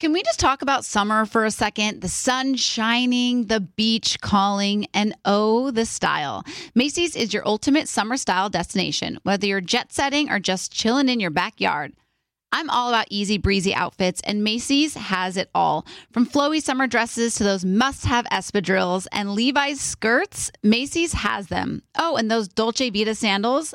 Can we just talk about summer for a second? The sun shining, the beach calling, and oh, the style. Macy's is your ultimate summer style destination, whether you're jet setting or just chilling in your backyard. I'm all about easy breezy outfits, and Macy's has it all. From flowy summer dresses to those must have espadrilles and Levi's skirts, Macy's has them. Oh, and those Dolce Vita sandals,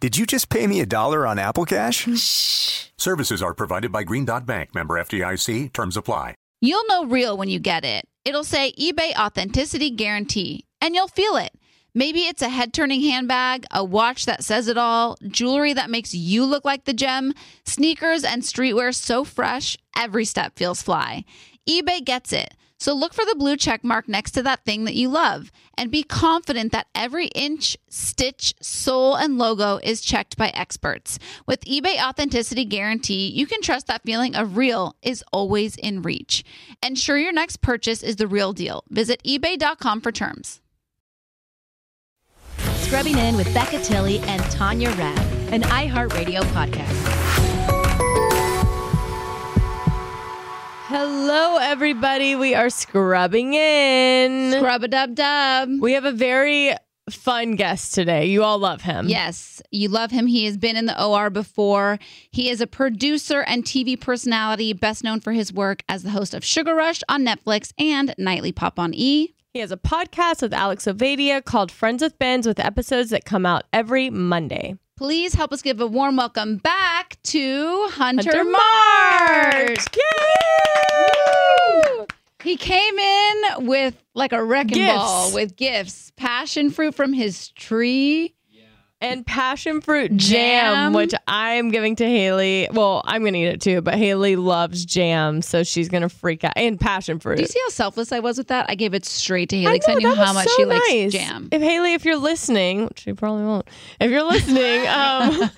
Did you just pay me a dollar on Apple Cash? Shh. Services are provided by Green Dot Bank, member FDIC. Terms apply. You'll know real when you get it. It'll say eBay Authenticity Guarantee, and you'll feel it. Maybe it's a head turning handbag, a watch that says it all, jewelry that makes you look like the gem, sneakers and streetwear so fresh, every step feels fly. eBay gets it. So look for the blue check mark next to that thing that you love and be confident that every inch, stitch, sole, and logo is checked by experts. With eBay Authenticity Guarantee, you can trust that feeling of real is always in reach. Ensure your next purchase is the real deal. Visit eBay.com for terms. Scrubbing In with Becca Tilley and Tanya Rad, an iHeartRadio podcast. Hello, everybody. We are scrubbing in. Scrub a dub dub. We have a very fun guest today. You all love him. Yes, you love him. He has been in the OR before. He is a producer and TV personality, best known for his work as the host of Sugar Rush on Netflix and Nightly Pop on E. He has a podcast with Alex Ovadia called Friends with Benz with episodes that come out every Monday. Please help us give a warm welcome back to Hunter, Hunter March. Yay! He came in with like a wrecking Gifts. ball with gifts, passion fruit from his tree. And passion fruit jam, Jam. which I'm giving to Haley. Well, I'm going to eat it too, but Haley loves jam, so she's going to freak out. And passion fruit. Do you see how selfless I was with that? I gave it straight to Haley because I, know, knew how much so she nice. likes jam. If Haley, if you're listening, which you probably won't, if you're listening, um,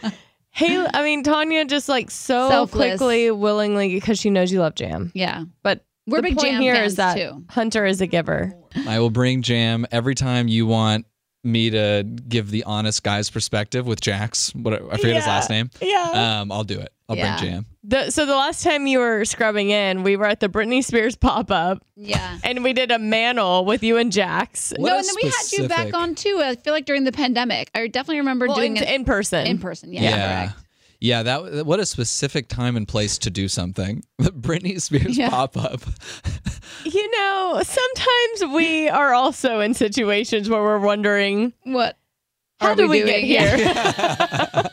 Haley, I mean Tanya, just like so Selfless. quickly, willingly, because she knows you love jam. yeah. But We're the big point jam here fans is that too. Hunter is a giver. I will bring jam every time you want me to give the honest guy's perspective with Jax. What I forget his last name. Yeah. Um, I'll do it. I'll Yeah. bring jam. The, so the last time you were scrubbing in, we were at the Britney Spears pop up, Yeah. and we did a mantle with you and Jax. What no, and then we had you back on too. I feel like during the pandemic. I definitely remember Well, doing in, it in person. in person. Yeah. Yeah. Correct. Yeah, that what a specific time and place to do something. The Britney Spears Yeah. pop up. You know, sometimes we are also in situations where we're wondering, What? how are did we, doing? get here? Yeah.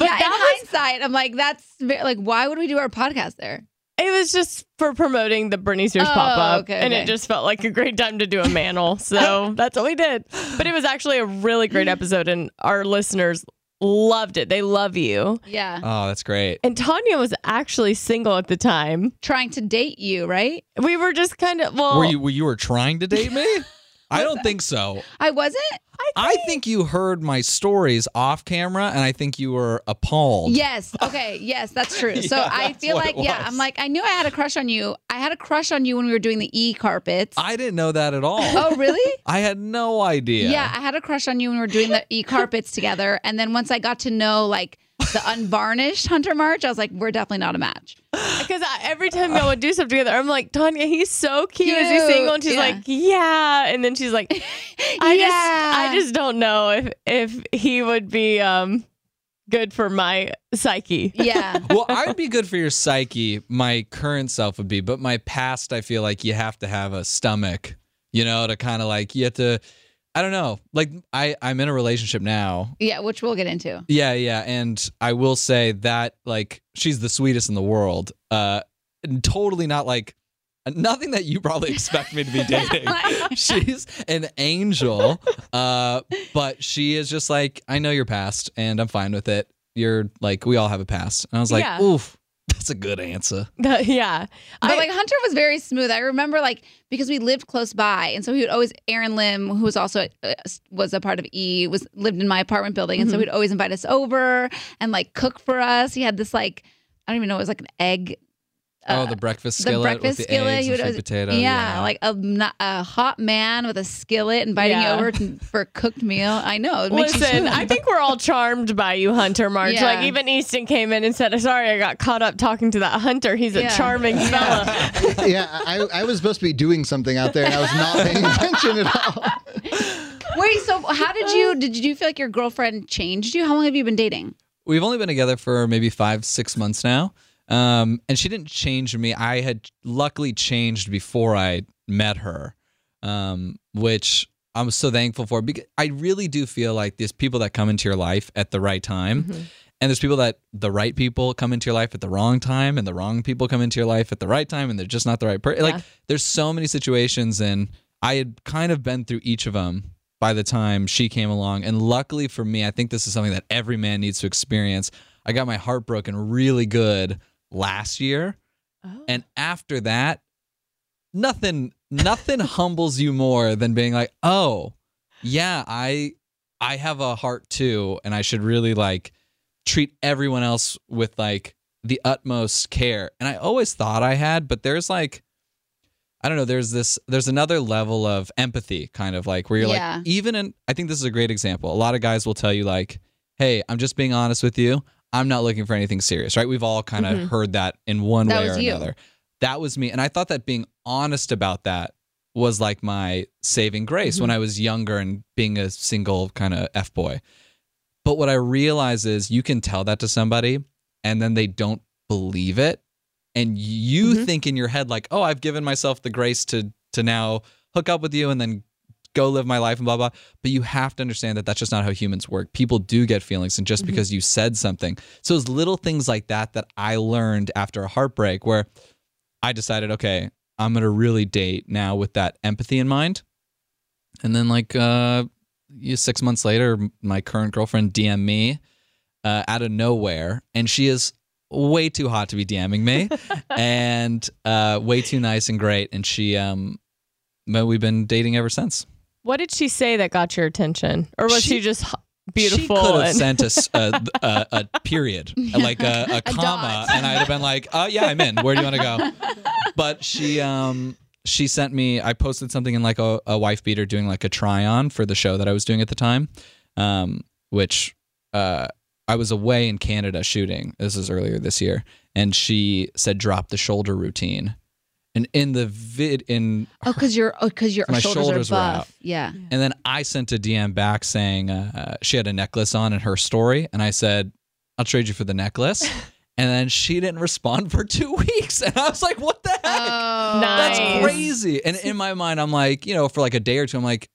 yeah, in hindsight, I'm like, that's like, why would we do our podcast there? It was just for promoting the Britney Spears Oh, pop up, okay, and okay. it just felt like a great time to do a mantle. So that's what we did. But it was actually a really great mm. episode, and our listeners loved it. They love you. Yeah. Oh, that's great. And Tanya was actually single at the time. Trying to date you, right? We were just kind of well. Were you were you were trying to date me? I don't think so. I wasn't? I think you heard my stories off camera, and I think you were appalled. Yes. Okay. Yes, that's true. So Yeah, I that's feel what like, it yeah, was. I'm like, I knew I had a crush on you. I had a crush on you when we were doing the e carpets. I didn't know that at all. Oh, really? I had no idea. Yeah, I had a crush on you when we were doing the e carpets together. And then once I got to know like the unvarnished Hunter March, I was like, we're definitely not a match. because every time y'all would do stuff together, I'm like, Tanya, he's so cute. Is he single? And she's yeah. like, yeah. And then she's like, I Yeah. just, I just don't know if if he would be um good for my psyche. Yeah. well, I'd be good for your psyche. My current self would be, but my past, I feel like you have to have a stomach you know, to kind of like you have to. I don't know. Like I, I'm in a relationship now. Yeah, which we'll get into. Yeah, yeah, and I will say that like she's the sweetest in the world. Uh, and totally not like nothing that you probably expect me to be dating. she's an angel, uh, but she is just like I know your past, and I'm fine with it. You're like we all have a past, and I was like, Yeah. oof, that's a good answer. yeah. But I- like Hunter was very smooth. I remember like because we lived close by, and so he would always. Aaron Lim, who was also uh, was a part of E, was lived in my apartment building, and so Mm-hmm. he'd always invite us over and like cook for us. He had this like I don't even know, it was like an egg. Oh, uh, the breakfast skillet. the skillet breakfast with the skillet. eggs he and would sweet always, potato. yeah, like a, a hot man with a skillet inviting Yeah. you over to, for a cooked meal. I know. It makes Listen. I think we're all charmed by you, Hunter March. Yeah. Like even Easton came in and said, "Sorry, I got caught up talking to that Hunter. He's a Yeah. charming fella." yeah, I, I was supposed to be doing something out there and I was not paying attention at all. Wait, so how did you did you feel like your girlfriend changed you? How long have you been dating? We've only been together for maybe five, six months now. Um, and she didn't change me. I had luckily changed before I met her, um, which I'm so thankful for. Because I really do feel like there's people that come into your life at the right time. And there's people that the right people come into your life at the wrong time, and the wrong people come into your life at the right time, and they're just not the right person. Yeah. Like, there's so many situations, and I had kind of been through each of them by the time she came along. And luckily for me, I think this is something that every man needs to experience. I got my heart broken really good last year. Oh. And after that, nothing nothing humbles you more than being like, "Oh, yeah, I I have a heart too and I should really like treat everyone else with like the utmost care." And I always thought I had, but there's like I don't know, there's this there's another level of empathy kind of like where you're Yeah. like even in I think this is a great example. A lot of guys will tell you like, "Hey, I'm just being honest with you. I'm not looking for anything serious." Right? We've all kind of mm-hmm. heard that in one That way or you. another. That was me. And I thought that being honest about that was like my saving grace when mm-hmm. I was younger and being a single kind of F boy. But what I realize is you can tell that to somebody and then they don't believe it. And you mm-hmm. think in your head, like, oh, I've given myself the grace to to now hook up with you and then go live my life and blah blah. But you have to understand that that's just not how humans work. People do get feelings, and just because you said something, so it's little things like that that I learned after a heartbreak, where I decided, okay, I'm gonna really date now with that empathy in mind. And then like uh, six months later, my current girlfriend DM me uh, out of nowhere, and she is way too hot to be DMing me, and uh, way too nice and great. And she, um, but we've been dating ever since. What did she say that got your attention, or was she, She- just beautiful? She could have and- sent us a, a, a period, like a, a comma, and I'd have been like, "Oh yeah, I'm in. Where do you want to go?" But she, um, she sent me. I posted something in like a, a wife beater doing like a try on for the show that I was doing at the time, um, which uh, I was away in Canada shooting. This is earlier this year, and she said, "Drop the shoulder routine." And in the vid, in Oh, because your oh, because your My shoulders, shoulders are were buff. out. Yeah. And then I sent a DM back saying uh, she had a necklace on in her story, and I said, "I'll trade you for the necklace." and then she didn't respond for two weeks, and I was like, "What the heck? Oh, Nice. That's crazy!" And in my mind, I'm like, you know, for like a day or two, I'm like,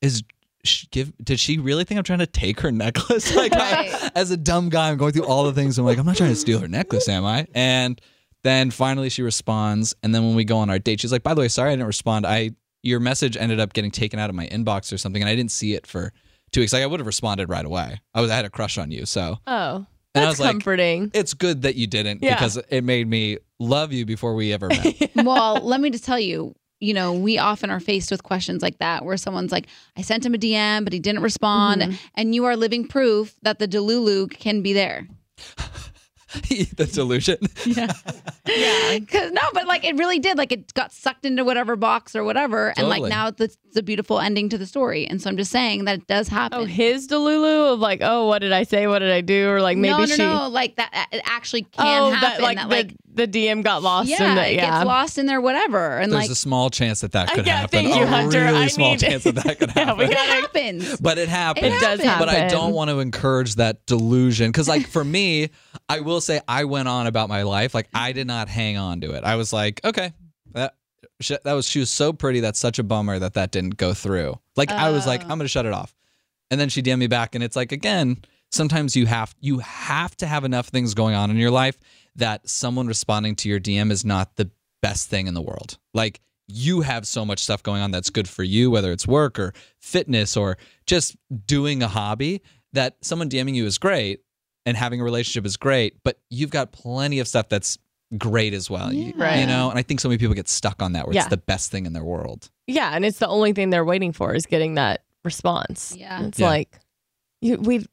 "Is she give? Did she really think I'm trying to take her necklace?" Like, I- as a dumb guy, I'm going through all the things. I'm like, I'm not trying to steal her necklace, am I? And then finally she responds, and then when we go on our date, she's like, "By the way, sorry I didn't respond. I your message ended up getting taken out of my inbox or something, and I didn't see it for two weeks. Like I would have responded right away. I was I had a crush on you, so Oh, And I that's was like, comforting. it's good that you didn't Yeah. because it made me love you before we ever met. well, let me just tell you, you know, we often are faced with questions like that where someone's like, I sent him a DM, but he didn't respond. Mm-hmm. And you are living proof that the Delulu can be there. the delusion. Yeah. yeah. Cause no, but like it really did. Like it got sucked into whatever box or whatever. And like now it's a beautiful ending to the story. And so I'm just saying that it does happen. Oh, his Delulu of like, oh, what did I say? What did I do? Or like maybe no, no, she. no. Like that, uh, it actually can oh, happen. that like, that, the, like the DM got lost yeah, in the it yeah. gets lost in there, whatever. And There's like a small chance that that Uh, could yeah, happen. thank you, a Hunter. really I small need- chance that that could Yeah, happen. we it happens. but it happens. It does happens. But I don't want to encourage that delusion because, like, for me, I will say I went on about my life. Like, I did not hang on to it. I was like, okay, that She, that was she was so pretty. That's such a bummer that that didn't go through. Like I was like, Oh. I'm gonna shut it off, and then she DM me back, and it's like again, sometimes you have you have to have enough things going on in your life that someone responding to your DM is not the best thing in the world. Like you have so much stuff going on that's good for you, whether it's work or fitness or just doing a hobby. That someone DMing you is great, and having a relationship is great, but you've got plenty of stuff that's great as well. You, Right. you know, and I think so many people get stuck on that where Yeah. it's the best thing in their world. Yeah, and it's the only thing they're waiting for is getting that response. Yeah. It's Yeah. like you we've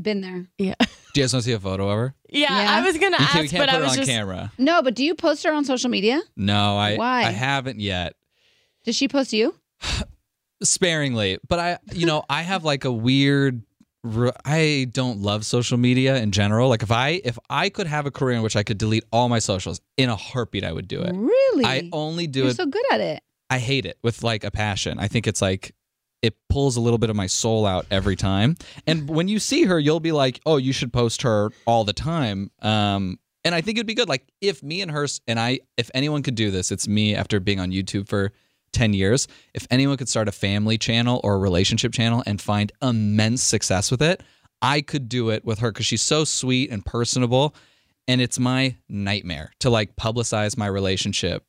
Been there. yeah. Do you guys want to see a photo of her? Yeah, Yeah. I was gonna You ask, can't, we can't but put I her was on just camera. No, but do you post her on social media? No, I Why? I haven't yet. Does she post you? Sparingly, but I, you know, I have like a weird. I don't love social media in general. Like if I if I could have a career in which I could delete all my socials in a heartbeat, I would do it. Really? I only do You're it. so good at it. I hate it with like a passion. I think it's like it pulls a little bit of my soul out every time. And when you see her, you'll be like, "Oh, you should post her all the time." Um, and I think it'd be good. Like if me and her and I, if anyone could do this, it's me. After being on YouTube for ten years, if anyone could start a family channel or a relationship channel and find immense success with it, I could do it with her because she's so sweet and personable. And it's my nightmare to like publicize my relationship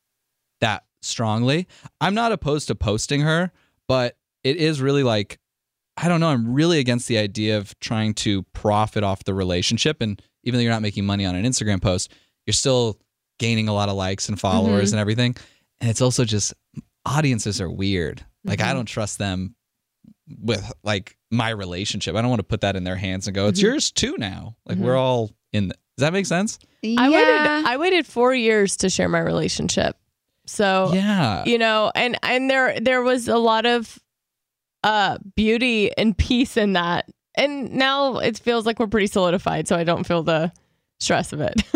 that strongly. I'm not opposed to posting her, but it is really like I don't know, I'm really against the idea of trying to profit off the relationship and even though you're not making money on an Instagram post, you're still gaining a lot of likes and followers mm-hmm. and everything. And it's also just audiences are weird. Like I mm-hmm. don't trust them with like my relationship. I don't want to put that in their hands and go, "It's mm-hmm. yours too now." Like we're all in the, Does that make sense? I waited I waited four years to share my relationship. So yeah. you know, and and there there was a lot of uh beauty and peace in that. And now it feels like we're pretty solidified, so I don't feel the stress of it.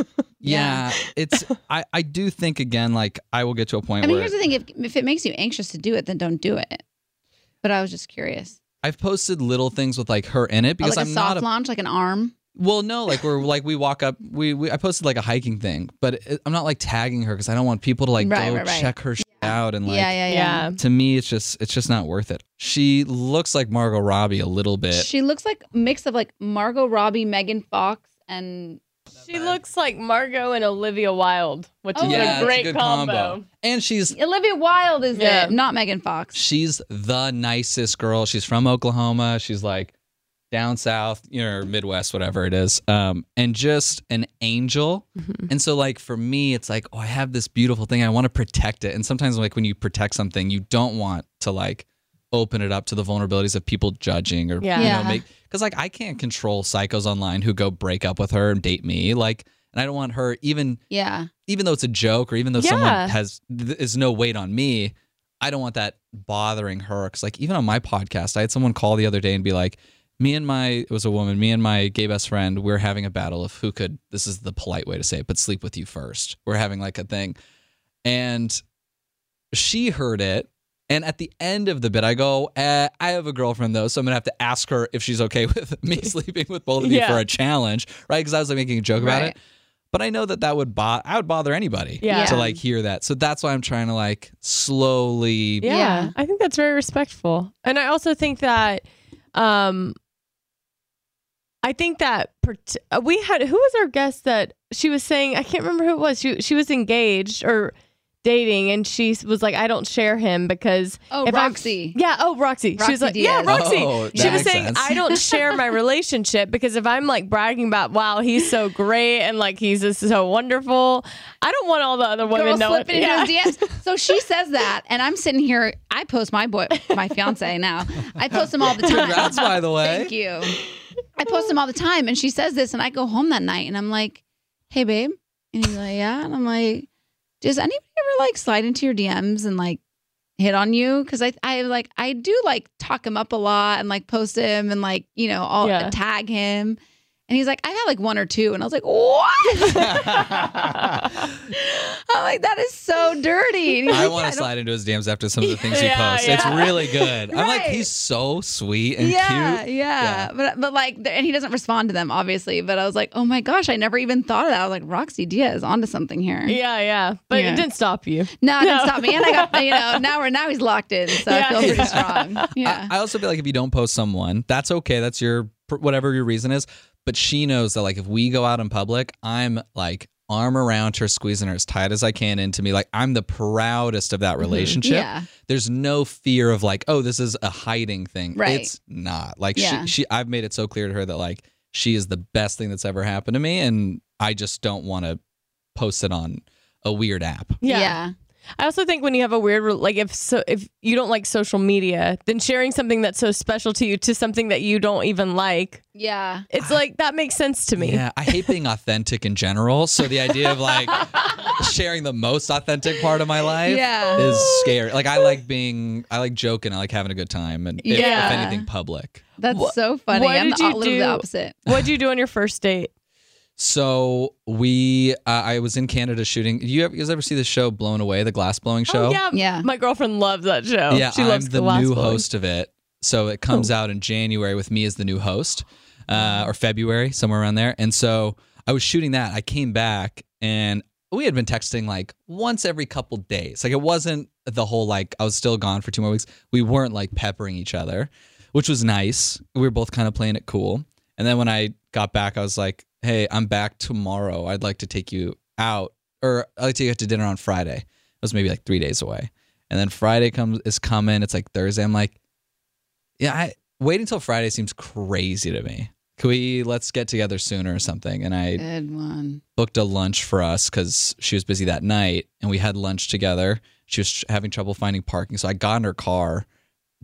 Yeah, it's I I do think again like I will get to a point I mean, where here's the thing: if if it makes you anxious to do it, then don't do it. But I was just curious. I've posted little things with like her in it Oh, because like a I'm soft not a launch, like an arm. well no like we're like we walk up we, we I posted like a hiking thing but it, I'm not like tagging her because I don't want people to like Right, go right, right. check her shit out and like yeah, yeah, yeah. to me it's just it's just not worth it. She looks like Margot Robbie a little bit. She looks like a mix of like Margot Robbie, Megan Fox, and she looks like Margot and Olivia Wilde, which Oh, is yeah, a it's great good combo. And she's Olivia Wilde is Yeah. it, not Megan Fox. she's the nicest girl. She's from Oklahoma. She's like down south, you know, Midwest, whatever it is. Um, and just an angel. And so, like for me, it's like, oh, I have this beautiful thing. I want to protect it. And sometimes, like when you protect something, you don't want to like open it up to the vulnerabilities of people judging or Yeah. you know make because like I can't control psychos online who go break up with her and date me. Like, and I don't want her even Yeah, even though it's a joke or even though Yeah. someone has th- is no weight on me i don't want that bothering her because like even on my podcast i had someone call the other day and be like me and my it was a woman me and my gay best friend we're having a battle of who could this is the polite way to say it but sleep with you first we're having like a thing and she heard it and at the end of the bit, I go, uh, I have a girlfriend though, so I'm gonna have to ask her if she's okay with me sleeping with both of you Yeah. for a challenge, right? Because I was like making a joke about Right. it. But I know that that would bo- I would bother anybody Yeah. to like hear that. So that's why I'm trying to like slowly. Yeah, Yeah. I think that's very respectful. And I also think that um I think that uh, we had who was our guest that she was saying I can't remember who it was. She she was engaged or dating and she was like I don't share him because Oh, if I'm- Roxy. yeah, oh Roxy. she was like Diaz. yeah, Roxy. Oh, she was saying sense. I don't share my relationship because if I'm like bragging about wow, he's so great and like he's just so wonderful, I don't want all the other women Girl knowing. slipping into his DMs. So she says that, and I'm sitting here. I post my boy, my fiance now. I post him all the time. Congrats, by the way. Thank you. I post him all the time, and she says this, and I go home that night, and I'm like, "Hey, babe," and he's like, "Yeah," and I'm like, "Does anybody ever like slide into your DMs and like hit on you?" Because I, I like, I do like talk him up a lot and like post him and like you know, all Yeah. tag him. And he's like, I've had like one or two. And I was like, what? I'm like, that is so dirty. And he's I like, want to don't- slide into his DMs after some of the things he Yeah, posts. It's really good. I'm like, he's so sweet and yeah, cute. yeah, Yeah. But but like, and he doesn't respond to them, obviously. But I was like, oh my gosh, I never even thought of that. I was like, Roxy Diaz onto something here. Yeah, yeah. But Yeah. it didn't stop you. No, it didn't stop me. And I got, you know, now we're now he's locked in, so I Yeah. feel pretty strong. Yeah. I, I also feel like if you don't post someone, that's okay. That's your whatever your reason is. But she knows that like if we go out in public, I'm like arm around her, squeezing her as tight as I can into me. Like I'm the proudest of that mm-hmm. relationship. Yeah. There's no fear of like, oh, this is a hiding thing. Right. It's not. Like Yeah. she, she I've made it so clear to her that like she is the best thing that's ever happened to me, and I just don't want to post it on a weird app. Yeah. yeah. I also think when you have a weird like if so if you don't like social media, then sharing something that's so special to you to something that you don't even like, Yeah. it's like that makes sense to me. Yeah, I hate being authentic in general. So the idea of like sharing the most authentic part of my life Yeah. is scary. Like I like being, I like joking, I like having a good time, and if, Yeah. if anything, public. That's Wha- so funny. what I'm did the, you a little bit opposite. What'd you do on your first date? So we, uh, I was in Canada shooting. You, ever, you guys ever see the show Blown Away, the glass blowing show? Oh yeah, Yeah. My girlfriend loves that show. yeah, she I'm loves the glass new blowing. host of it. So it comes out in January with me as the new host, uh, or February, somewhere around there. And so I was shooting that. I came back and we had been texting like once every couple days. Like it wasn't the whole like I was still gone for two more weeks. We weren't like peppering each other, which was nice. We were both kind of playing it cool. And then when I got back, I was like, "Hey, I'm back tomorrow. I'd like to take you out, or I'd like to take you out to dinner on Friday." It was maybe like three days away. And then Friday comes is coming. It's like Thursday. I'm like, yeah, I waiting till Friday seems crazy to me. Can we let's get together sooner or something? And I booked a lunch for us because she was busy that night, and we had lunch together. She was having trouble finding parking, so I got in her car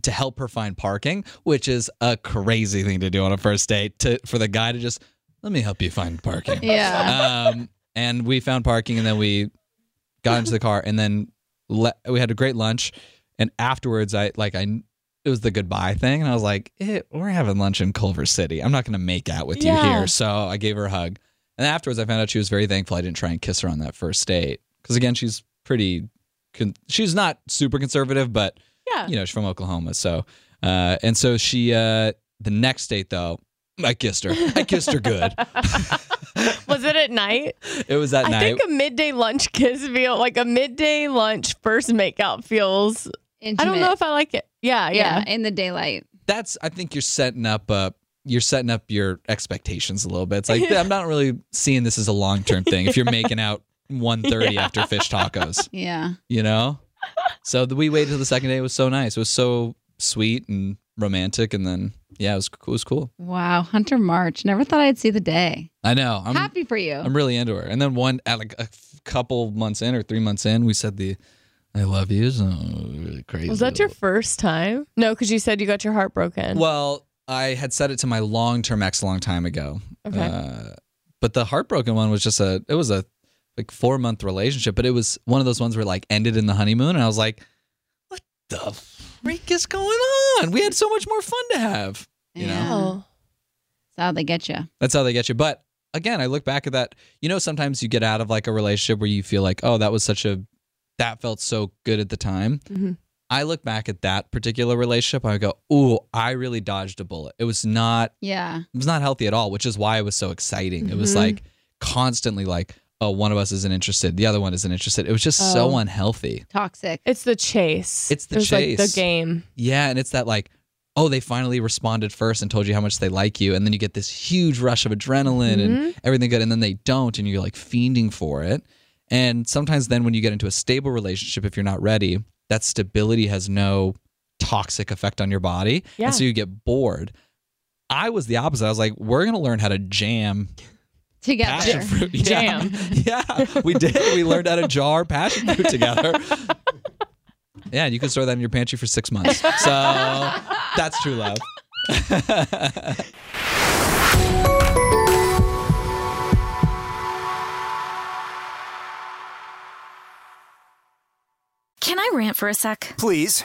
to help her find parking, which is a crazy thing to do on a first date. To for the guy to just let me help you find parking. Yeah. Um, and we found parking, and then we got into the car, and then le- we had a great lunch. And afterwards, I like I it was the goodbye thing, and I was like, eh, "We're having lunch in Culver City. I'm not going to make out with Yeah. you here." So I gave her a hug, and afterwards, I found out she was very thankful I didn't try and kiss her on that first date because again, she's pretty. Con- she's not super conservative, but Yeah. you know, she's from Oklahoma. So, uh, and so she, uh, the next date though, I kissed her. I kissed her good. Was it at night? It was at I night. I think a midday lunch kiss feel like a midday lunch first makeout feels. I don't know if I like it. Yeah, yeah. yeah, in the daylight. That's, I think you're setting up, uh, you're setting up your expectations a little bit. It's like, I'm not really seeing this as a long term thing. If you're making out 1.30 after fish tacos, Yeah. you know? So the, we waited till the second day. It was so nice. It was so sweet and romantic. And then, yeah, it was, it was cool. Wow. Hunter March. Never thought I'd see the day. I know. I'm, Happy for you. I'm really into her. And then one at like a f- couple months in or three months in, we said the "I love you" so really crazy. Was that your first time? No, because you said you got your heart broken. Well, I had said it to my long-term ex a long time ago. Okay. Uh, but the heartbroken one was just a. It was a like four month relationship, but it was one of those ones where like ended in the honeymoon, and I was like, "What the freak is going on? We had so much more fun to have." You know. Yeah. oh. That's how they get you. That's how they get you. But again, I look back at that. You know, sometimes you get out of like a relationship where you feel like, oh, that was such a, that felt so good at the time. Mhm. I look back at that particular relationship. I go, oh, I really dodged a bullet. It was not, Yeah. it was not healthy at all, which is why it was so exciting. It was Mhm. like constantly like, oh, one of us isn't interested, the other one isn't interested. It was just so Oh. unhealthy. Toxic. It's the chase. It's the It was Like the game. Yeah, and it's that like, oh, they finally responded first and told you how much they like you, and then you get this huge rush of adrenaline and mm-hmm. everything good, and then they don't, and you're like fiending for it. And sometimes then when you get into a stable relationship, if you're not ready, that stability has no toxic effect on your body, Yeah. and so you get bored. I was the opposite. I was like, we're gonna learn how to jam Together. passion fruit. Yeah. Jam. Yeah, we did. We learned how to jar passion fruit together. Yeah, and you can store that in your pantry for six months. So that's true love. Can I rant for a sec? Please.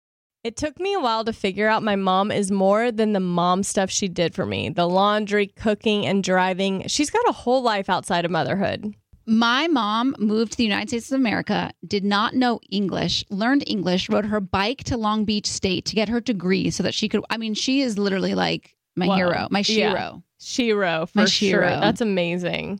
It took me a while to figure out my mom is more than the mom stuff she did for me the laundry, cooking, and driving. She's got a whole life outside of motherhood. My mom moved to the United States of America, did not know English, learned English, rode her bike to Long Beach State to get her degree so that she could. I mean, she is literally like my Wow. hero, my Yeah. Shero, for My sure. Shero. That's amazing.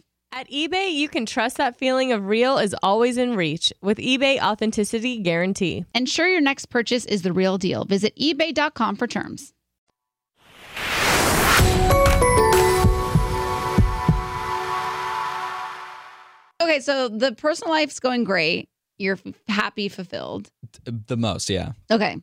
At eBay, you can trust that feeling of real is always in reach with eBay Authenticity Guarantee. Ensure your next purchase is the real deal. Visit eBay.com for terms. Okay, so the personal life's going great. You're f- happy, fulfilled. The most, yeah. Okay.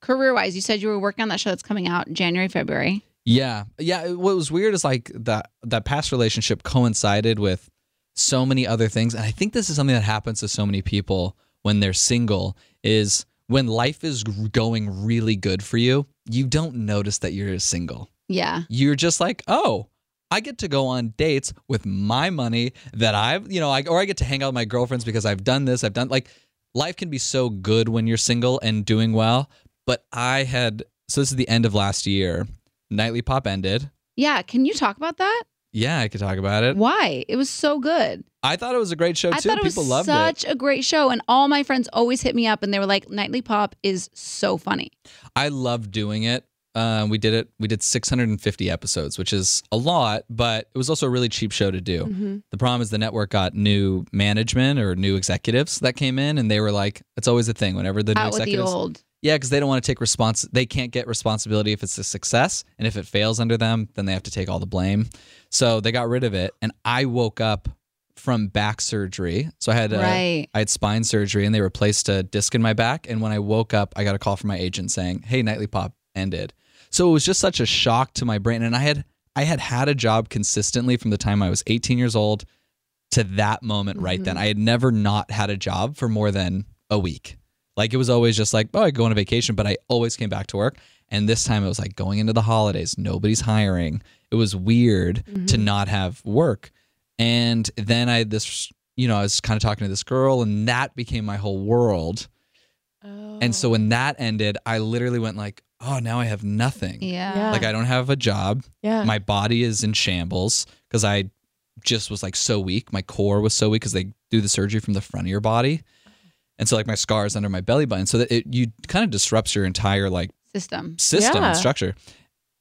Career wise, you said you were working on that show that's coming out January, February. Yeah. Yeah. What was weird is like that that past relationship coincided with so many other things. And I think this is something that happens to so many people when they're single is when life is going really good for you, you don't notice that you're single. Yeah. You're just like, oh, I get to go on dates with my money that I've, you know, I, or I get to hang out with my girlfriends because I've done this. I've done like life can be so good when you're single and doing well. But I had, so this is the end of last year. Nightly Pop ended. Yeah. Can you talk about that? Yeah, I could talk about it. Why? It was so good. I thought it was a great show I too. thought it was People loved such it. Such a great show. And all my friends always hit me up and they were like, Nightly Pop is so funny. I love doing it. Uh, we did it. We did 650 episodes, which is a lot, but it was also a really cheap show to do. Mm-hmm. The problem is the network got new management or new executives that came in, and they were like, "It's always a thing whenever the new Out with the old. Yeah, because they don't want to take respons. They can't get responsibility if it's a success, and if it fails under them, then they have to take all the blame. So they got rid of it, and I woke up from back surgery. So I had Right. I had spine surgery, and they replaced a disc in my back. And when I woke up, I got a call from my agent saying, "Hey, Nightly Pop ended." So it was just such a shock to my brain, and I had I had had a job consistently from the time I was 18 years old to that moment right then. Mm-hmm. I had never not had a job for more than a week. Like it was always just like, oh, I go on a vacation, but I always came back to work. And this time it was like going into the holidays, nobody's hiring. It was weird to mm-hmm. not have work. And then I had this, you know, I was kind of talking to this girl, and that became my whole world. And so when that oh. ended, I literally went like, oh, now I have nothing. Yeah. Yeah. Like I don't have a job. Yeah. My body is in shambles because I just was like so weak. My core was so weak because they do the surgery from the front of your body. And so like my scars under my belly button. So that it you kind of disrupts your entire like System. system Yeah. and structure.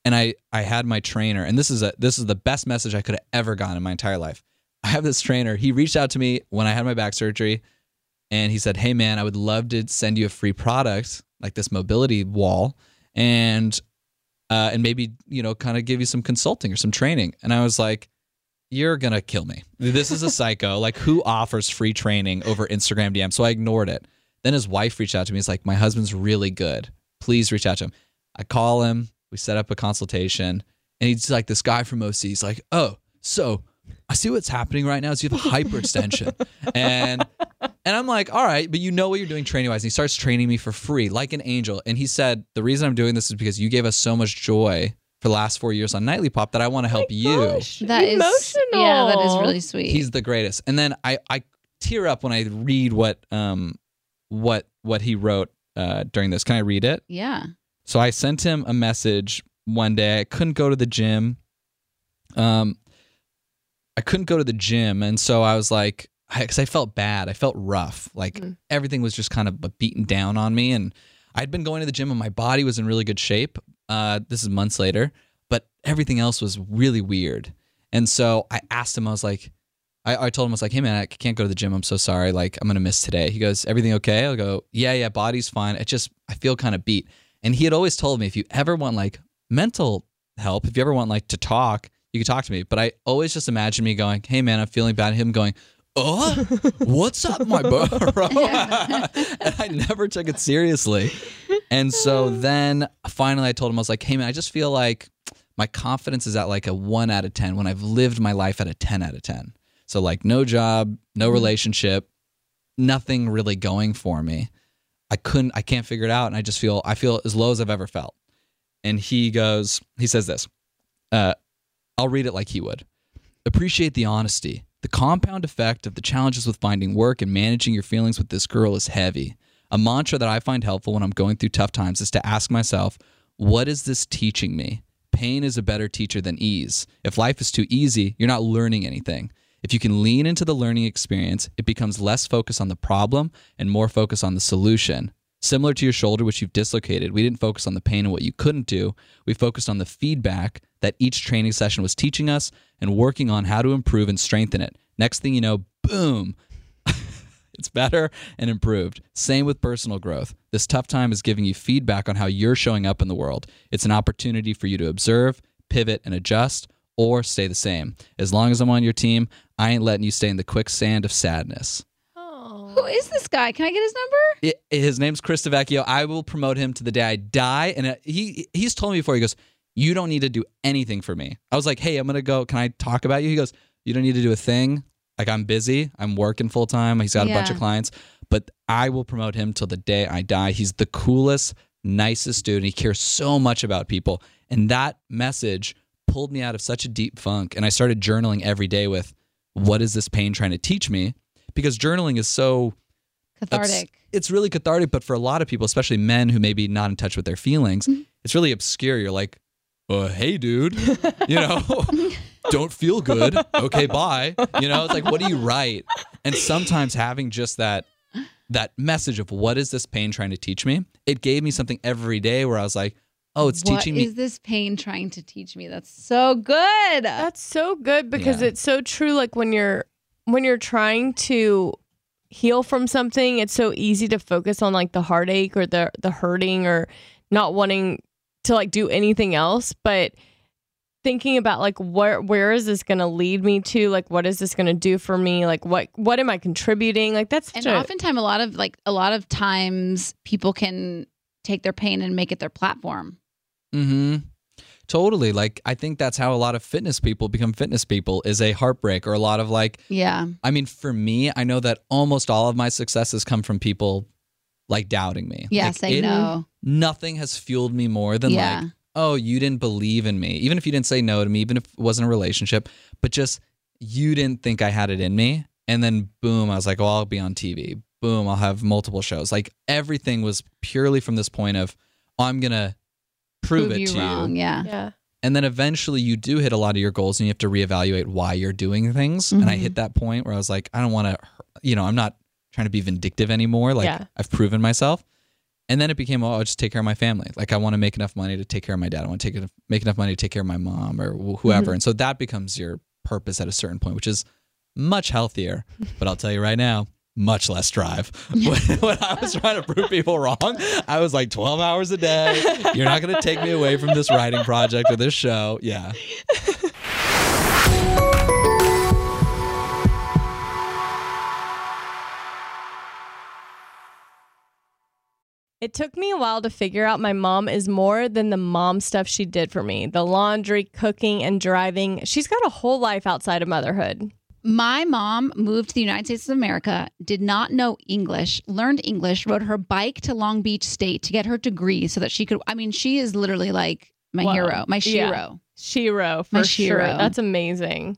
And I I had my trainer, and this is a this is the best message I could have ever gotten in my entire life. I have this trainer. He reached out to me when I had my back surgery, and he said, "Hey man, I would love to send you a free product like this mobility wall, and uh, and maybe you know kind of give you some consulting or some training." And I was like. You're gonna kill me. This is a psycho. like, who offers free training over Instagram DM? So I ignored it. Then his wife reached out to me. He's like, My husband's really good. Please reach out to him. I call him. We set up a consultation. And he's like, This guy from OC. He's like, Oh, so I see what's happening right now is you have a hyperextension. and and I'm like, all right, but you know what you're doing training wise. And he starts training me for free, like an angel. And he said, The reason I'm doing this is because you gave us so much joy for the last four years on Nightly Pop that I want to help you. Gosh, That is emotional. Yeah, that is really sweet. He's the greatest. And then I, I tear up when I read what um what what he wrote uh, during this. Can I read it? yeah. So I sent him a message one day. I couldn't go to the gym. Um, I couldn't go to the gym, and so I was like, because I, felt bad. I felt rough. Like everything was just kind of beaten down on me, and I'd been going to the gym, and my body was in really good shape. Uh, this is months later, but everything else was really weird. And so I asked him. I was like, I, I told him I was like, hey man, I can't go to the gym. I'm so sorry. Like I'm gonna miss today. He goes, everything okay? I'll go, yeah, yeah, body's fine. It just I feel kind of beat. And he had always told me if you ever want like mental help, if you ever want like to talk, you can talk to me. But I always just imagine me going, hey man, I'm feeling bad. Him going, oh, what's up, my bro? and I never took it seriously. And so then finally I told him, I was like, hey man, I just feel like my confidence is at like a one out of 10 when I've lived my life at a 10 out of 10. So, like, no job, no relationship, nothing really going for me. I couldn't, I can't figure it out. And I just feel, I feel as low as I've ever felt. And he goes, he says this, uh, I'll read it like he would. Appreciate the honesty. The compound effect of the challenges with finding work and managing your feelings with this girl is heavy. A mantra that I find helpful when I'm going through tough times is to ask myself, what is this teaching me? Pain is a better teacher than ease. If life is too easy, you're not learning anything. If you can lean into the learning experience, it becomes less focus on the problem and more focus on the solution. Similar to your shoulder, which you've dislocated, we didn't focus on the pain and what you couldn't do. We focused on the feedback that each training session was teaching us and working on how to improve and strengthen it. Next thing you know, boom, it's better and improved. Same with personal growth. This tough time is giving you feedback on how you're showing up in the world. It's an opportunity for you to observe, pivot, and adjust, or stay the same. As long as I'm on your team, I ain't letting you stay in the quicksand of sadness. Who is this guy? Can I get his number? I- his name's Chris DeVecchio. I will promote him to the day I die. And uh, he he's told me before. He goes, "You don't need to do anything for me." I was like, "Hey, I'm gonna go. Can I talk about you?" He goes, "You don't need to do a thing. Like I'm busy. I'm working full time. He's got a bunch of clients, but I will promote him till the day I die. He's the coolest, nicest dude. And he cares so much about people. And that message pulled me out of such a deep funk. And I started journaling every day with, "What is this pain trying to teach me?" Because journaling is so Cathartic. obs- it's really cathartic, but for a lot of people, especially men who may be not in touch with their feelings, Mm-hmm. it's really obscure. You're like, uh, hey, dude, you know, don't feel good. Okay, bye. You know, it's like, what do you write? And sometimes having just that that message of what is this pain trying to teach me, it gave me something every day where I was like, oh, it's What teaching me. is this pain trying to teach me? That's so good. That's so good because Yeah. it's so true. Like when you're when you're trying to heal from something, it's so easy to focus on like the heartache or the the hurting or not wanting to like do anything else. But thinking about like where where is this going to lead me to? Like what is this going to do for me? Like what what am I contributing? Like that's and a- oftentimes, a lot of like a lot of times, people can take their pain and make it their platform. Mm-hmm. Totally. Like I think that's how a lot of fitness people become fitness people is a heartbreak or a lot of like Yeah. I mean, for me, I know that almost all of my successes come from people like doubting me. Yeah. Like, say it- no. Nothing has fueled me more than Yeah. like, oh, you didn't believe in me. Even if you didn't say no to me, even if it wasn't a relationship, but just you didn't think I had it in me. And then boom, I was like, oh, I'll be on TV. Boom, I'll have multiple shows. Like everything was purely from this point of, oh, I'm going to prove, it you to wrong. you. Yeah. yeah. And then eventually you do hit a lot of your goals and you have to reevaluate why you're doing things. And I hit mm-hmm. that point where I was like, I don't want to, you know, I'm not trying to be vindictive anymore. Like Yeah. I've proven myself. And then it became, oh, I'll just take care of my family. Like I want to make enough money to take care of my dad. I want to take enough, make enough money to take care of my mom or wh- whoever. Mm-hmm. And so that becomes your purpose at a certain point, which is much healthier. But I'll tell you right now, much less drive. when, when I was trying to prove people wrong, I was like 12 hours a day. You're not going to take me away from this writing project or this show. Yeah. It took me a while to figure out my mom is more than the mom stuff she did for me the laundry, cooking, and driving. She's got a whole life outside of motherhood. My mom moved to the United States of America, did not know English, learned English, rode her bike to Long Beach State to get her degree so that she could. I mean, she is literally like my Wow. hero, my Yeah. shero. Shero, for My sure. Shero. That's amazing.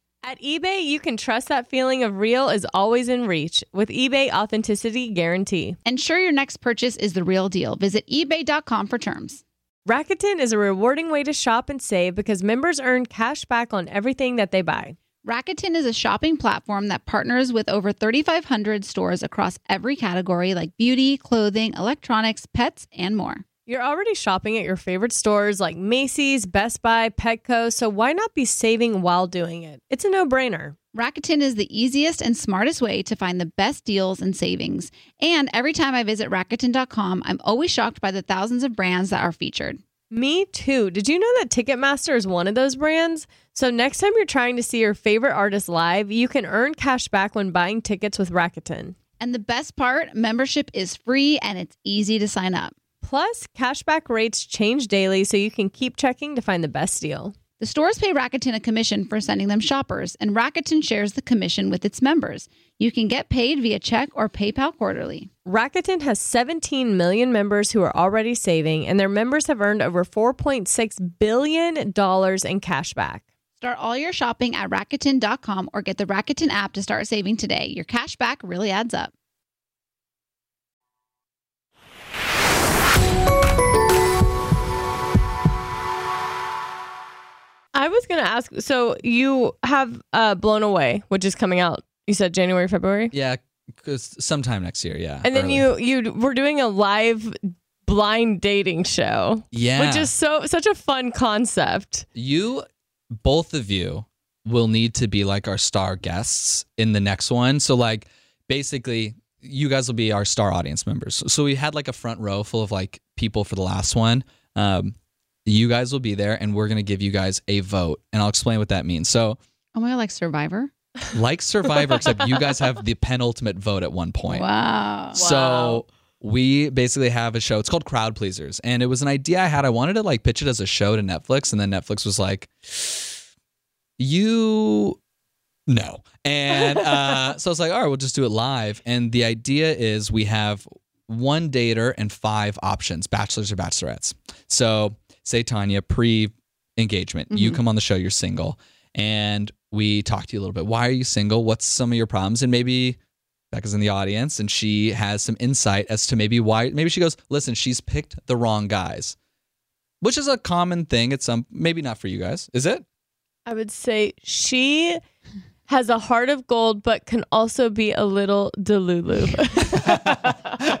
At eBay, you can trust that feeling of real is always in reach with eBay Authenticity Guarantee. Ensure your next purchase is the real deal. Visit eBay.com for terms. Rakuten is a rewarding way to shop and save because members earn cash back on everything that they buy. Rakuten is a shopping platform that partners with over 3,500 stores across every category like beauty, clothing, electronics, pets, and more. You're already shopping at your favorite stores like Macy's, Best Buy, Petco, so why not be saving while doing it? It's a no brainer. Rakuten is the easiest and smartest way to find the best deals and savings. And every time I visit Rakuten.com, I'm always shocked by the thousands of brands that are featured. Me too. Did you know that Ticketmaster is one of those brands? So next time you're trying to see your favorite artist live, you can earn cash back when buying tickets with Rakuten. And the best part membership is free and it's easy to sign up. Plus, cashback rates change daily, so you can keep checking to find the best deal. The stores pay Rakuten a commission for sending them shoppers, and Rakuten shares the commission with its members. You can get paid via check or PayPal quarterly. Rakuten has 17 million members who are already saving, and their members have earned over $4.6 billion in cashback. Start all your shopping at Rakuten.com or get the Rakuten app to start saving today. Your cashback really adds up. I was going to ask so you have uh, Blown Away, which is coming out, you said January, February? Yeah, sometime next year. Yeah, And then early. you you were doing a live blind dating show. Yeah. Which is so such a fun concept. you both of you will need to be like our star guests in the next one. So like basically you guys will be our star audience members. So we had like a front row full of like people for the last one. Um, you guys will be there and we're going to give you guys a vote and I'll explain what that means. So Oh my God, like Survivor? like Survivor, except you guys have the penultimate vote at one point. Wow. So we basically have a show. It's called Crowd Pleasers, and it was an idea I had. I wanted to like pitch it as a show to Netflix, and then Netflix was like, "You no," and uh, so I was like, "All right, we'll just do it live." And the idea is we have one dater and five options, bachelors or bachelorettes. So say Tanya pre-engagement, you mm-hmm. come on the show, you're single, and we talk to you a little bit. Why are you single? What's some of your problems? And maybe Becca's in the audience and she has some insight as to maybe why maybe she goes, listen, she's picked the wrong guys. Which is a common thing at some maybe not for you guys. Is it? I would say she has a heart of gold, but can also be a little delulu.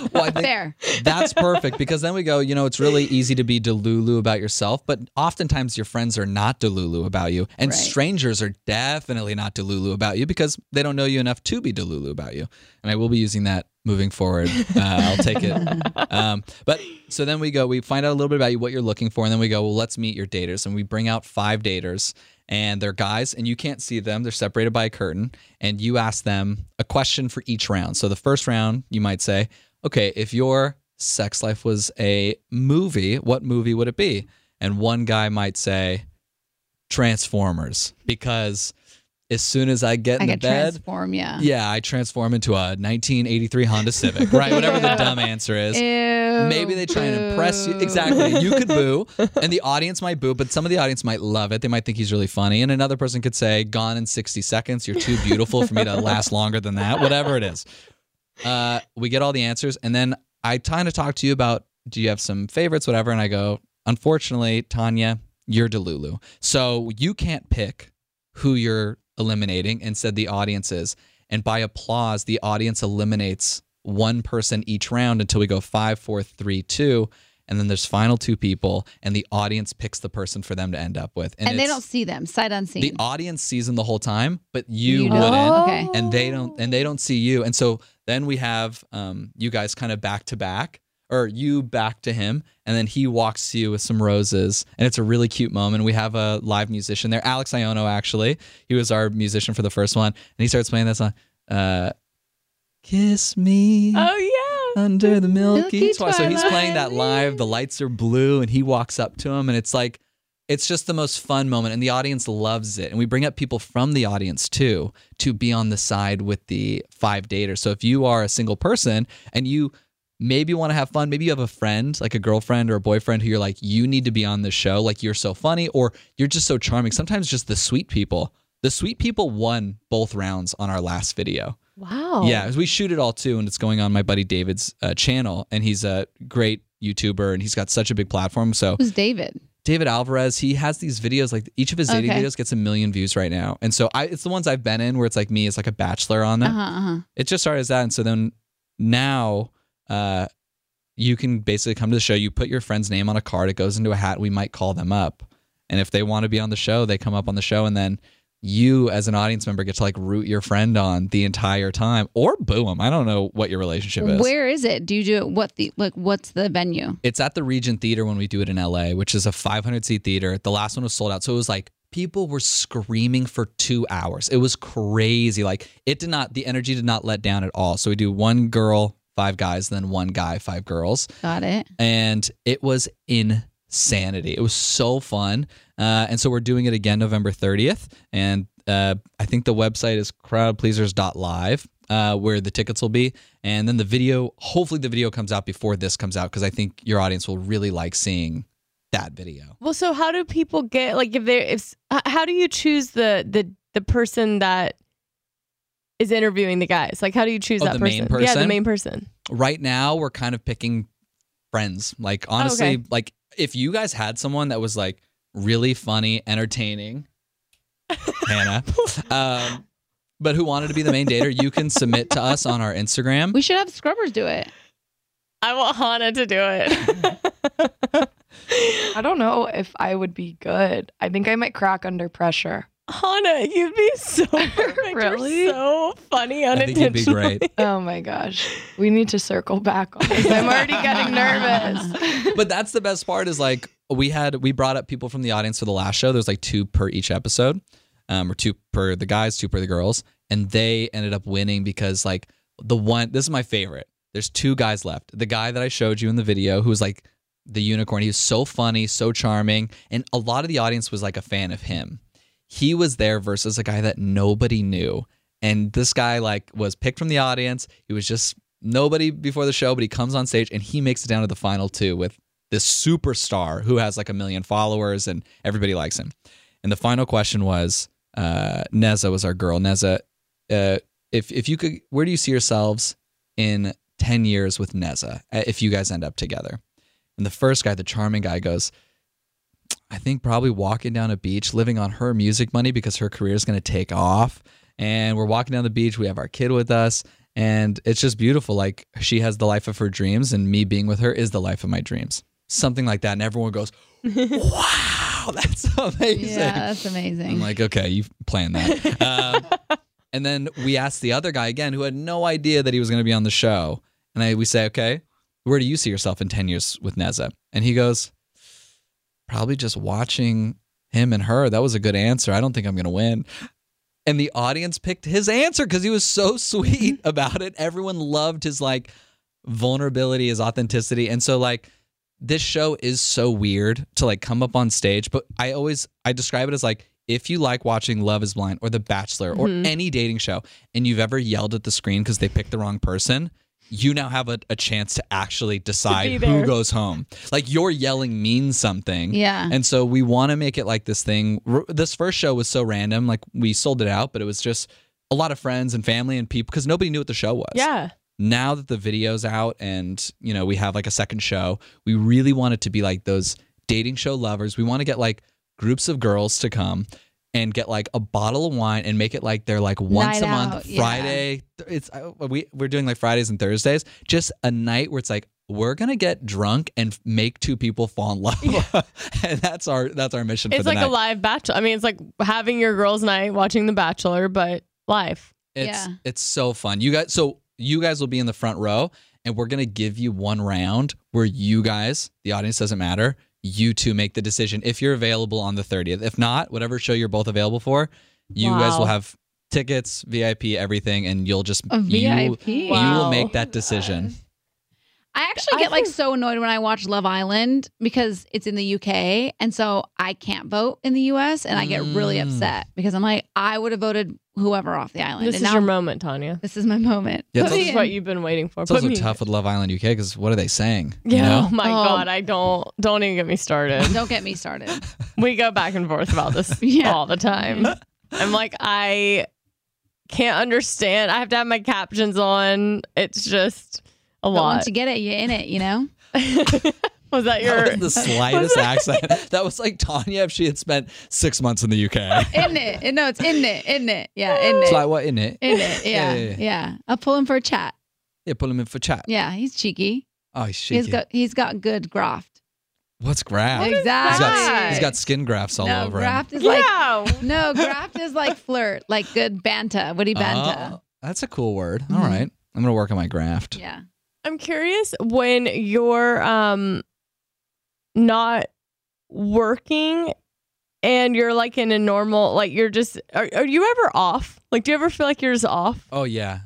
Well, Fair. that's perfect because then we go, you know, it's really easy to be delulu about yourself, but oftentimes your friends are not delulu about you. And Right. strangers are definitely not delulu about you because they don't know you enough to be delulu about you. And I will be using that moving forward. Uh, I'll take it. Um, but so then we go, we find out a little bit about you, what you're looking for, and then we go, well, let's meet your daters. And we bring out five daters, and they're guys, and you can't see them. They're separated by a curtain, and you ask them a question for each round. So the first round, you might say, okay, if your sex life was a movie, what movie would it be? And one guy might say, Transformers, because as soon as I get I in the get bed, transform, yeah. yeah, I transform into a 1983 Honda Civic, right? Whatever the dumb answer is. Ew, Maybe they try and impress you. Exactly. You could boo, and the audience might boo, but some of the audience might love it. They might think he's really funny. And another person could say, Gone in 60 seconds. You're too beautiful for me to last longer than that. Whatever it is. Uh, we get all the answers. And then I kind of talk to you about do you have some favorites, whatever. And I go, Unfortunately, Tanya, you're Delulu. So you can't pick who you're eliminating. Instead, the audience is. And by applause, the audience eliminates one person each round until we go five, four, three, two. And then there's final two people, and the audience picks the person for them to end up with. And, they don't see them, sight unseen. the audience sees them the whole time, but you, You don't. wouldn't, Okay. and they don't, and they don't see you. And so then we have um, you guys kind of back to back, or you back to him, and then he walks to you with some roses, and it's a really cute moment. We have a live musician there, Alex Aiono. Actually, he was our musician for the first one, and he starts playing that song. Uh, Kiss me oh yeah. Under the milky, Milky twilight. So he's playing that live. The lights are blue, and he walks up to him, and it's like, it's just the most fun moment, and the audience loves it. And we bring up people from the audience too to be on the side with the five daters. So if you are a single person and you maybe want to have fun, maybe you have a friend, like a girlfriend or a boyfriend who you're like, you need to be on the show, like you're so funny, or you're just so charming. Sometimes just the sweet people. The sweet people won both rounds on our last video. Wow. Yeah, 'cause we shoot it all too, and it's going on my buddy David's uh, channel, and he's a great YouTuber, and he's got such a big platform. So Who's David? David Alvarez, he has these videos like each of his dating Okay. videos gets a million views right now, and so I it's the ones I've been in where it's like me as like a bachelor on Uh-huh, Uh-huh. It just started as that, and so then now. uh you can basically come to the show. You put your friend's name on a card. It goes into a hat. We might call them up, and if they want to be on the show, they come up on the show, and then you, as an audience member, get to like root your friend on the entire time, or boo them. I don't know what your relationship is. Where is it? Do you do it? What the like? What's the venue? It's at the Regent Theater when we do it in LA, which is a 500 seat theater. The last one was sold out. So it was like people were screaming for two hours. It was crazy. Like it did not, the energy did not let down at all. So we do one girl, five guys, then one guy, five girls. Got it. And it was insanity. It was so fun. Uh, and so we're doing it again November 30th. And uh, I think the website is crowdpleasers.live. Uh, where the tickets will be, and then the video. Hopefully, the video comes out before this comes out because I think your audience will really like seeing that video. Well, so how do people get like if they're if how do you choose the the the person that is interviewing the guys? Like how do you choose Oh, that the person? main Yeah, the main person. Right now, we're kind of picking friends. Like honestly, okay. like if you guys had someone that was like really funny, entertaining, Hannah, um, but who wanted to be the main dater, you can submit to us on our Instagram. We should have scrubbers do it. I want Hannah to do it. I don't know if I would be good. I think I might crack under pressure. Hannah, you'd be so perfect. Really? You're so funny I think you'd be great. Oh my gosh. We need to circle back on this. I'm already getting nervous. but that's the best part is like we had we brought up people from the audience for the last show. There's like two per each episode um, or two per the guys two per the girls. And they ended up winning because like the one this is my favorite. There's two guys left. The guy that i showed you in the video who was like the unicorn he was so funny so charming. And a lot of the audience was like a fan of him. He was there versus a guy that nobody knew. And this guy like was picked from the audience. He was just nobody before the show but he comes on stage and he makes it down to the final two with this superstar who has like a million followers and everybody likes him and the final question was uh neza was our girl neza uh if if you could where do you see yourselves in 10 years with neza uh, if you guys end up together and the first guy the charming guy goes I think probably walking down a beach, living on her music money because her career is going to take off. And we're walking down the beach. We have our kid with us. And it's just beautiful. Like she has the life of her dreams, and me being with her is the life of my dreams. Something like that. And everyone goes, Wow, that's amazing. Yeah, that's amazing. I'm like, okay, you planned that. um, and then we asked the other guy again, who had no idea that he was going to be on the show. And I, we say, okay, where do you see yourself in 10 years with Neza? And he goes, probably just watching him and her. That was a good answer. I don't think I'm going to win. And the audience picked his answer because he was so sweet about it. Everyone loved his like vulnerability, his authenticity. And so, like, this show is so weird to like come up on stage, but I always I describe it as like if you like watching Love is Blind or The Bachelor or Mhm. any dating show and you've ever yelled at the screen because they picked the wrong person, you now have a, a chance to actually decide who goes home. Like your yelling means something. Yeah. And so we want to make it like this thing. R- This first show was so random. Like we sold it out, but it was just a lot of friends and family and people because nobody knew what the show was Yeah. Now that the video's out and you know we have like a second show we really want it to be like those dating show lovers we want to get like groups of girls to come and get like a bottle of wine and make it like they're like once Night a month out, yeah. friday it's uh, we, we're doing like fridays and thursdays just a night where it's like we're gonna get drunk and make two people fall in love and that's our that's our mission for It's the like night a live bachelor. I mean, it's like having your girls' night watching The Bachelor, but live. It's Yeah. it's so fun. You guys so you guys will be in the front row and we're going to give you one round where you guys, the audience doesn't matter, you two make the decision if you're available on the 30th. If not, whatever show you're both available for, you guys will have tickets, VIP, everything and you'll just you, VIP. you will Wow. make that decision. I actually I get like so annoyed when I watch Love Island because it's in the UK and so I can't vote in the US and I get really Mm. upset because I'm like I would have voted whoever off the island. This and is now your moment, Tanya. this is my moment. Yeah, Put it's me This is what you've been waiting for. It's Put also me- tough with Love Island UK because what are they saying? you Yeah. know? Oh my Oh. god, I don't don't even get me started. Don't get me started. we go back and forth about this Yeah. all the time. I'm like, I can't understand. I have to have my captions on. It's just a But lot. once you get it, you're in it, you know? was that your That was the slightest accent. That was like Tanya if she had spent six months in the UK. In it. No, it's in it. In it. Yeah, in It's it. like what in it? In it. Yeah. Yeah, yeah, yeah. Yeah. I'll pull him for a chat. Yeah, pull him in for chat. Yeah, he's cheeky. Oh, he's He's shaky. got he's got good graft. What's graft? exactly. He's got, he's got skin grafts all no, over graft is like yeah. no, graft is like flirt, like good banta, witty him. banta. Oh, that's a cool word. All Mhm. right. I'm going to work on my graft. Yeah. I'm curious when you're um not working and you're like in a normal like you're just are, are you ever off? Like do you ever feel like you're just off? Oh, yeah.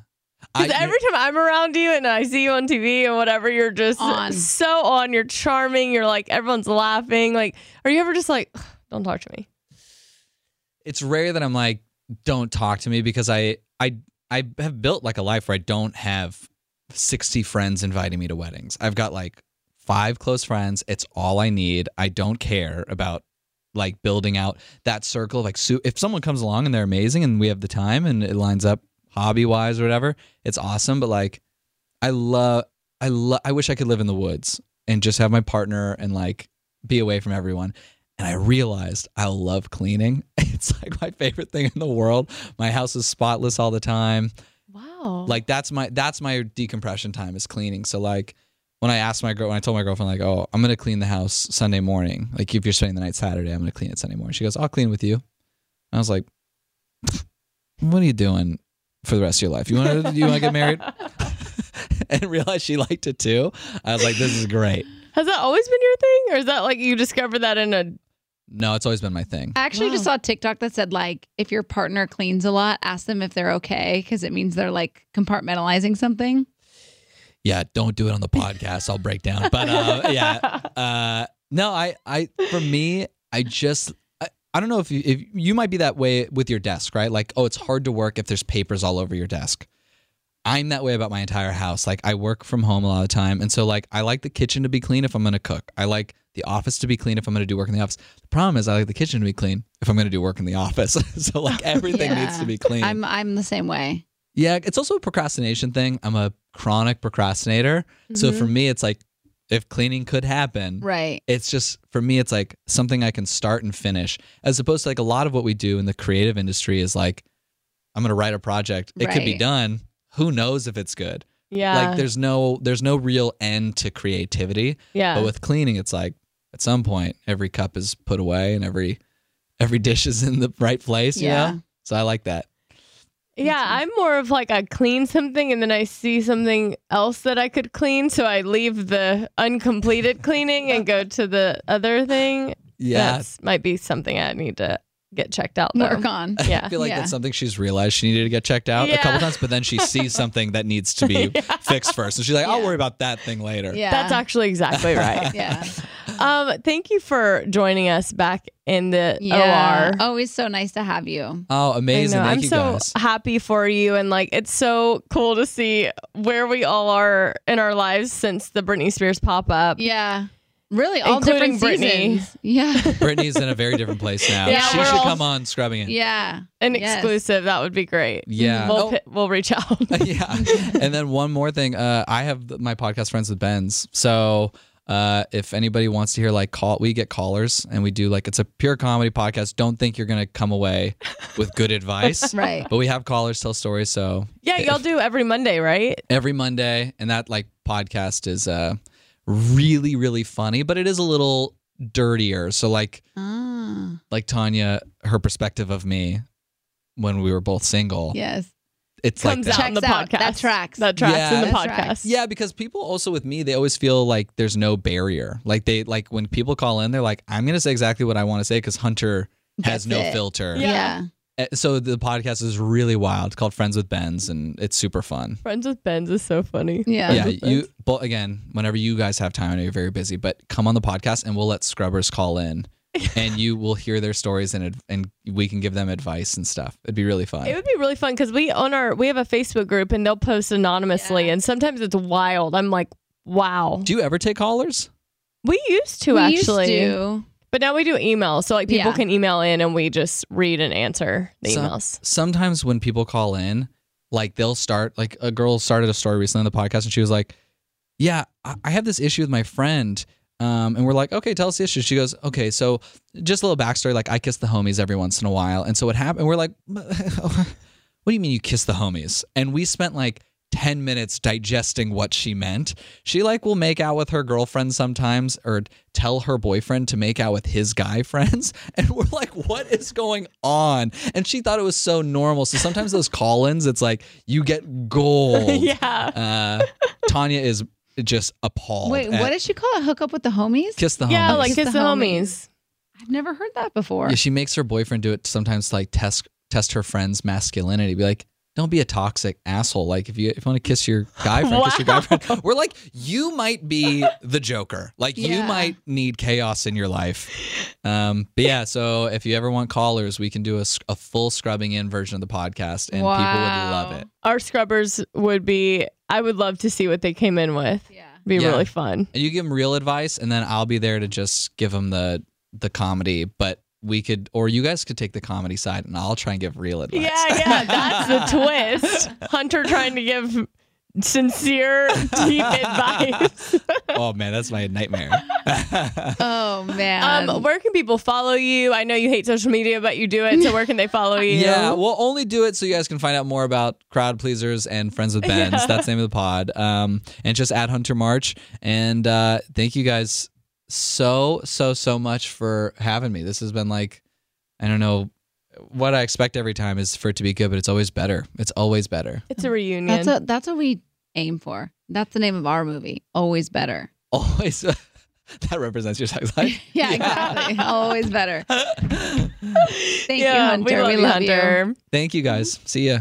Because every time I'm around you and I see you on TV and whatever, you're just On. so on. You're charming. You're like everyone's laughing. Like, are you ever just like, don't talk to me? it's rare that I'm like, don't talk to me because I I I have built like a life where I don't have 60 friends inviting me to weddings. I've got like five close friends. It's all I need. I don't care about like building out that circle like so if someone comes along and they're amazing and we have the time and it lines up hobby wise or whatever, it's awesome. But like I love I love I wish I could live in the woods and just have my partner and like be away from everyone. And I realized I love cleaning. It's like my favorite thing in the world. My house is spotless all the time. Wow. Like that's my that's my decompression time is cleaning. So like when I asked my girl when I told my girlfriend like, "Oh, I'm going to clean the house Sunday morning. Like if you're spending the night Saturday, I'm going to clean it Sunday morning." She goes, "I'll clean with you." And I was like, "What are you doing for the rest of your life? You want to you want to get married?" and realized she liked it too. I was like, "This is great." Has that always been your thing, or is that like you discovered that in a? No, it's always been my thing. I actually just saw a TikTok that said like if your partner cleans a lot, ask them if they're okay because it means they're like compartmentalizing something. yeah, don't do it on the podcast. I'll break down. But uh, yeah, uh, no, I, I, for me, I just, I, I don't know if you, if you might be that way with your desk, right? Like, oh, it's hard to work if there's papers all over your desk. I'm that way about my entire house. Like, I work from home a lot of the time, and so like, I like the kitchen to be clean if I'm going to cook. I like the office to be clean if I'm going to do work in the office. The problem is, I like the kitchen to be clean if I'm going to do work in the office. so like, everything needs to be clean. I'm I'm the same way. Yeah, it's also a procrastination thing. I'm a chronic procrastinator. So for mm-hmm. me, it's like if cleaning could happen, Right. it's just for me, it's like something I can start and finish, as opposed to like a lot of what we do in the creative industry is like, I'm going to write a project. It could be done. Who knows if it's good? Yeah. Like there's no there's no real end to creativity. yeah. But with cleaning, it's like at some point every cup is put away and every every dish is in the right place. You Yeah. know? So I like that. Yeah, I'm more of like I clean something and then I see something else that I could clean, so I leave the uncompleted cleaning and go to the other thing. Yeah. That's might be something I need to get checked out. Though. Work on. Yeah. I feel like Yeah. that's something she's realized she needed to get checked out a couple times, but then she sees something that needs to be fixed first. And she's like, I'll Yeah. worry about that thing later. Yeah. That's actually exactly right. yeah. um, thank you for joining us back in the Yeah. OR. Always so nice to have you. Oh, amazing. I know. Thank I'm you so guys. happy for you, and like it's so cool to see where we all are in our lives since the Britney Spears pop up. Yeah. Really, all Including different Britney. seasons. Yeah. Britney's in a very different place now. Yeah, she we're should all- come on scrubbing it. yeah. An Yes. exclusive that would be great. Yeah. we'll Oh. pi- we'll reach out. yeah. And then one more thing. Uh, I have th- my podcast friends with Ben's. So uh, if anybody wants to hear like call, we get callers and we do like it's a pure comedy podcast. Don't think you're gonna come away with good advice. Right. But we have callers tell stories. So yeah, y'all do every Monday, right? every Monday, and that like podcast is uh really really funny, but it is a little dirtier. So like Ah. like Tanya, her perspective of me when we were both single, Yes. it's Comes like that. out in the Checks out. podcast. That tracks. That tracks Yeah. in the That podcast. tracks. Yeah, because people also with me, they always feel like there's no barrier. Like they like when people call in, they're like, "I'm gonna say exactly what I want to say" because Hunter has That's no it. filter. Yeah. Yeah. Uh, So the podcast is really wild. It's called Friends with Ben's, and it's super fun. Friends with Ben's is so funny. Yeah. yeah, you. But again, whenever you guys have time, I know you're very busy, but come on the podcast, and we'll let scrubbers call in, and you will hear their stories, and and we can give them advice and stuff. It'd be really fun. It would be really fun because we on our we have a Facebook group and they'll post anonymously and sometimes it's wild. I'm like, wow. Do you ever take callers? We used to we actually. used to. But now we do email. so like people Yeah. can email in and we just read and answer the Some- emails. sometimes when people call in, like they'll start like a girl started a story recently on the podcast and she was like, "Yeah, I I have this issue with my friend." Um, and we're like, okay, tell us the issue. She goes, okay, so just a little backstory. Like, I kiss the homies every once in a while. And so what happened? We're like, what do you mean you kiss the homies? And we spent like 10 minutes digesting what she meant. She like will make out with her girlfriend sometimes or tell her boyfriend to make out with his guy friends. And we're like, what is going on? And she thought it was so normal. So sometimes those call ins, it's like you get gold. yeah. Uh, Tanya is just appalled. Wait, what did she call it? Hook up with the homies? Kiss the Yeah, homies. Yeah, like kiss Kiss the the homies. I've never heard that before. Yeah, she makes her boyfriend do it sometimes to like test test her friend's masculinity. Be like, don't be a toxic asshole. Like if you if you want to kiss your guy friend, kiss your guy friend. We're like, you might be the Joker. Like you might need chaos in your life. Um, but yeah, so if you ever want callers, we can do a full scrubbing in version of the podcast, and people would love it. Our scrubbers would be, I would love to see what they came in with. Yeah. Be Yeah. really fun. And you give them real advice, and then I'll be there to just give them the the comedy. But we could, or you guys could take the comedy side, and I'll try and give real advice. Yeah, yeah, that's the twist. Hunter trying to give sincere, deep advice. oh man, that's my nightmare. Oh man. Um, where can people follow you? I know you hate social media, but you do it. So where can they follow you? Yeah, we'll only do it so you guys can find out more about crowd pleasers and friends with Ben's. That's the name of the pod. Um, and just at Hunter March. And uh, thank you guys so so so much for having me. This has been like, I don't know. What I expect every time is for it to be good, but it's always better. It's always better. It's a reunion. that's a, that's what we aim for. That's the name of our movie. Always better. Always. that represents your sex life. Yeah, exactly. Always better. Thank yeah, you, Hunter. We love, you, love you. Hunter. Thank you guys. See ya.